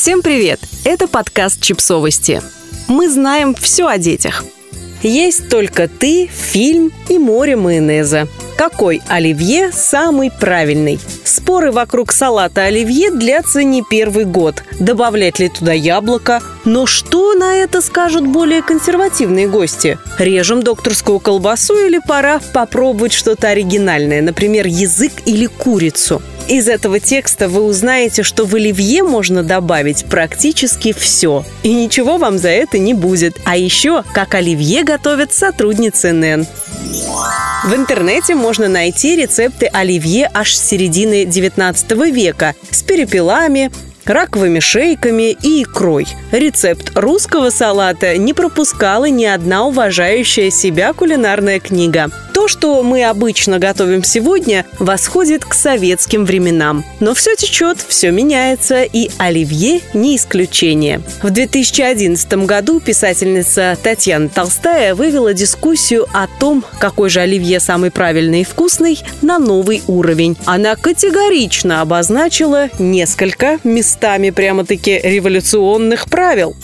Всем привет! Это подкаст «Чипсовости». Мы знаем все о детях. Есть только ты, фильм и море майонеза. Какой оливье самый правильный? Споры вокруг салата оливье длятся не первый год. Добавлять ли туда яблоко? Но что на это скажут более консервативные гости? Режем докторскую колбасу или пора попробовать что-то оригинальное, например, язык или курицу? Из этого текста вы узнаете, что в оливье можно добавить практически все. И ничего вам за это не будет. А еще, как оливье готовят сотрудницы НЭН. В интернете можно найти рецепты оливье аж с середины 19 века с перепелами, раковыми шейками и икрой. Рецепт русского салата не пропускала ни одна уважающая себя кулинарная книга. То, что мы обычно готовим сегодня, восходит к советским временам. Но все течет, все меняется, и оливье не исключение. В 2011 году писательница Татьяна Толстая вывела дискуссию о том, какой же оливье самый правильный и вкусный, на новый уровень. Она категорично обозначила несколько местами прямо-таки революционных правил.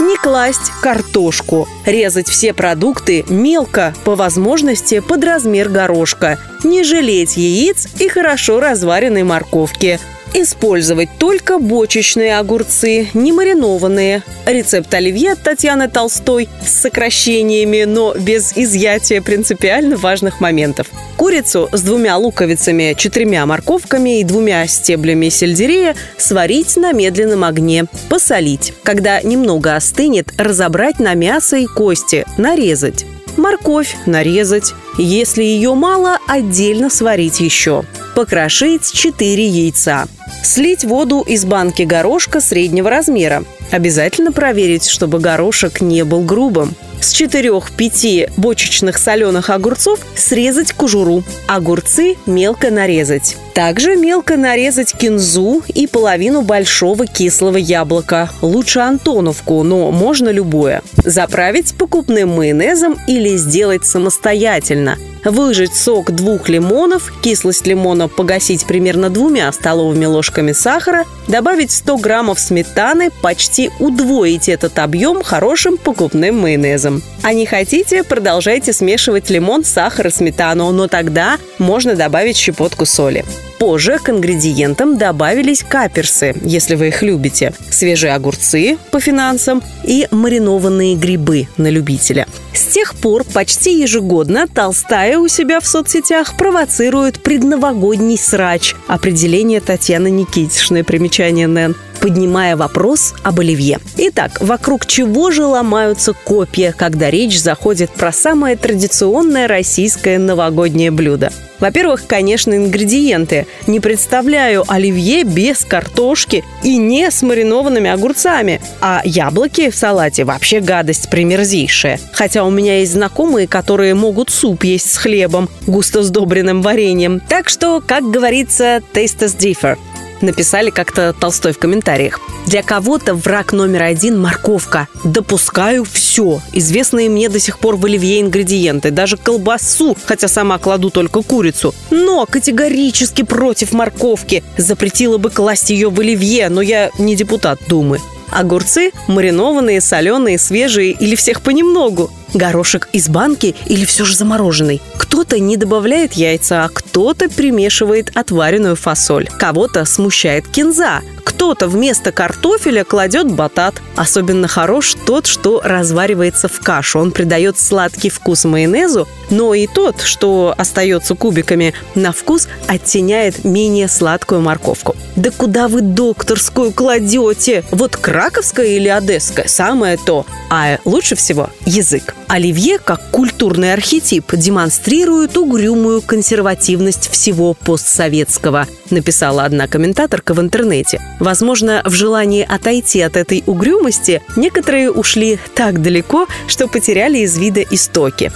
Не класть картошку. Резать все продукты мелко, по возможности под размер горошка. Не жалеть яиц и хорошо разваренной морковки. Использовать только бочечные огурцы, не маринованные. Рецепт оливье от Татьяны Толстой с сокращениями, но без изъятия принципиально важных моментов. Курицу с двумя луковицами, четырьмя морковками и двумя стеблями сельдерея сварить на медленном огне, посолить. Когда немного остынет, разобрать на мясо и кости, нарезать. Морковь нарезать. Если ее мало, отдельно сварить еще. Покрошить 4 яйца. Слить воду из банки горошка среднего размера. Обязательно проверить, чтобы горошек не был грубым. С 4-5 бочечных соленых огурцов срезать кожуру. Огурцы мелко нарезать. Также мелко нарезать кинзу и половину большого кислого яблока. Лучше антоновку, но можно любое. Заправить покупным майонезом или сделать самостоятельно. Выжать сок двух лимонов, кислость лимона погасить примерно двумя столовыми ложками сахара, добавить 100 граммов сметаны, почти удвоить этот объем хорошим покупным майонезом. А не хотите, продолжайте смешивать лимон, сахар и сметану, но тогда можно добавить щепотку соли. Позже к ингредиентам добавились каперсы, если вы их любите, свежие огурцы по финансам и маринованные грибы на любителя. С тех пор почти ежегодно Толстая у себя в соцсетях провоцирует предновогодний срач. Определение Татьяны Никитишной, примечание Нэн поднимая вопрос об оливье. Итак, вокруг чего же ломаются копья, когда речь заходит про самое традиционное российское новогоднее блюдо? Во-первых, конечно, ингредиенты. Не представляю оливье без картошки и не с маринованными огурцами. А яблоки в салате вообще гадость примерзейшая. Хотя у меня есть знакомые, которые могут суп есть с хлебом, густо сдобренным вареньем. Так что, как говорится, taste is differ написали как-то Толстой в комментариях. Для кого-то враг номер один – морковка. Допускаю все. Известные мне до сих пор в оливье ингредиенты, даже колбасу, хотя сама кладу только курицу. Но категорически против морковки. Запретила бы класть ее в оливье, но я не депутат Думы. Огурцы маринованные, соленые, свежие или всех понемногу. Горошек из банки или все же замороженный. Кто-то не добавляет яйца, а кто-то примешивает отваренную фасоль. Кого-то смущает кинза, кто-то вместо картофеля кладет батат. Особенно хорош тот, что разваривается в кашу. Он придает сладкий вкус майонезу, но и тот, что остается кубиками, на вкус оттеняет менее сладкую морковку. Да куда вы докторскую кладете? Вот краковская или одесская? Самое то. А лучше всего язык. Оливье, как культурный архетип, демонстрирует угрюмую консервативность всего постсоветского, написала одна комментаторка в интернете. Возможно, в желании отойти от этой угрюмости некоторые ушли так далеко, что потеряли из вида истоки.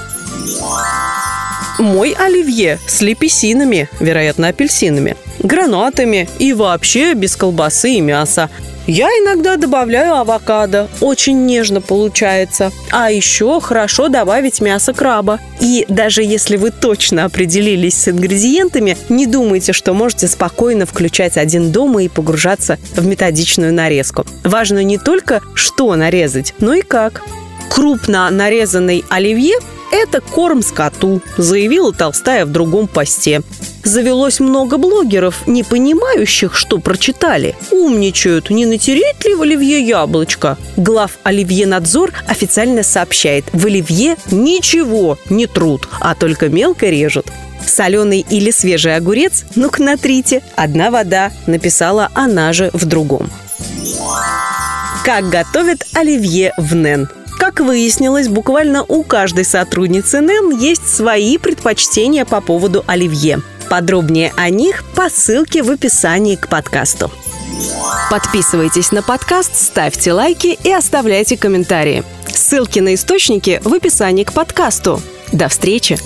Мой оливье с лепесинами, вероятно, апельсинами, гранатами и вообще без колбасы и мяса. Я иногда добавляю авокадо. Очень нежно получается. А еще хорошо добавить мясо краба. И даже если вы точно определились с ингредиентами, не думайте, что можете спокойно включать один дома и погружаться в методичную нарезку. Важно не только, что нарезать, но и как. Крупно нарезанный оливье это корм скоту, заявила Толстая в другом посте. Завелось много блогеров, не понимающих, что прочитали. Умничают, не натереть ли в оливье яблочко? Глав Оливье Надзор официально сообщает, в оливье ничего не труд, а только мелко режут. Соленый или свежий огурец? Ну-ка натрите. Одна вода, написала она же в другом. Как готовят оливье в НЭН? Как выяснилось, буквально у каждой сотрудницы НЭН есть свои предпочтения по поводу оливье. Подробнее о них по ссылке в описании к подкасту. Подписывайтесь на подкаст, ставьте лайки и оставляйте комментарии. Ссылки на источники в описании к подкасту. До встречи!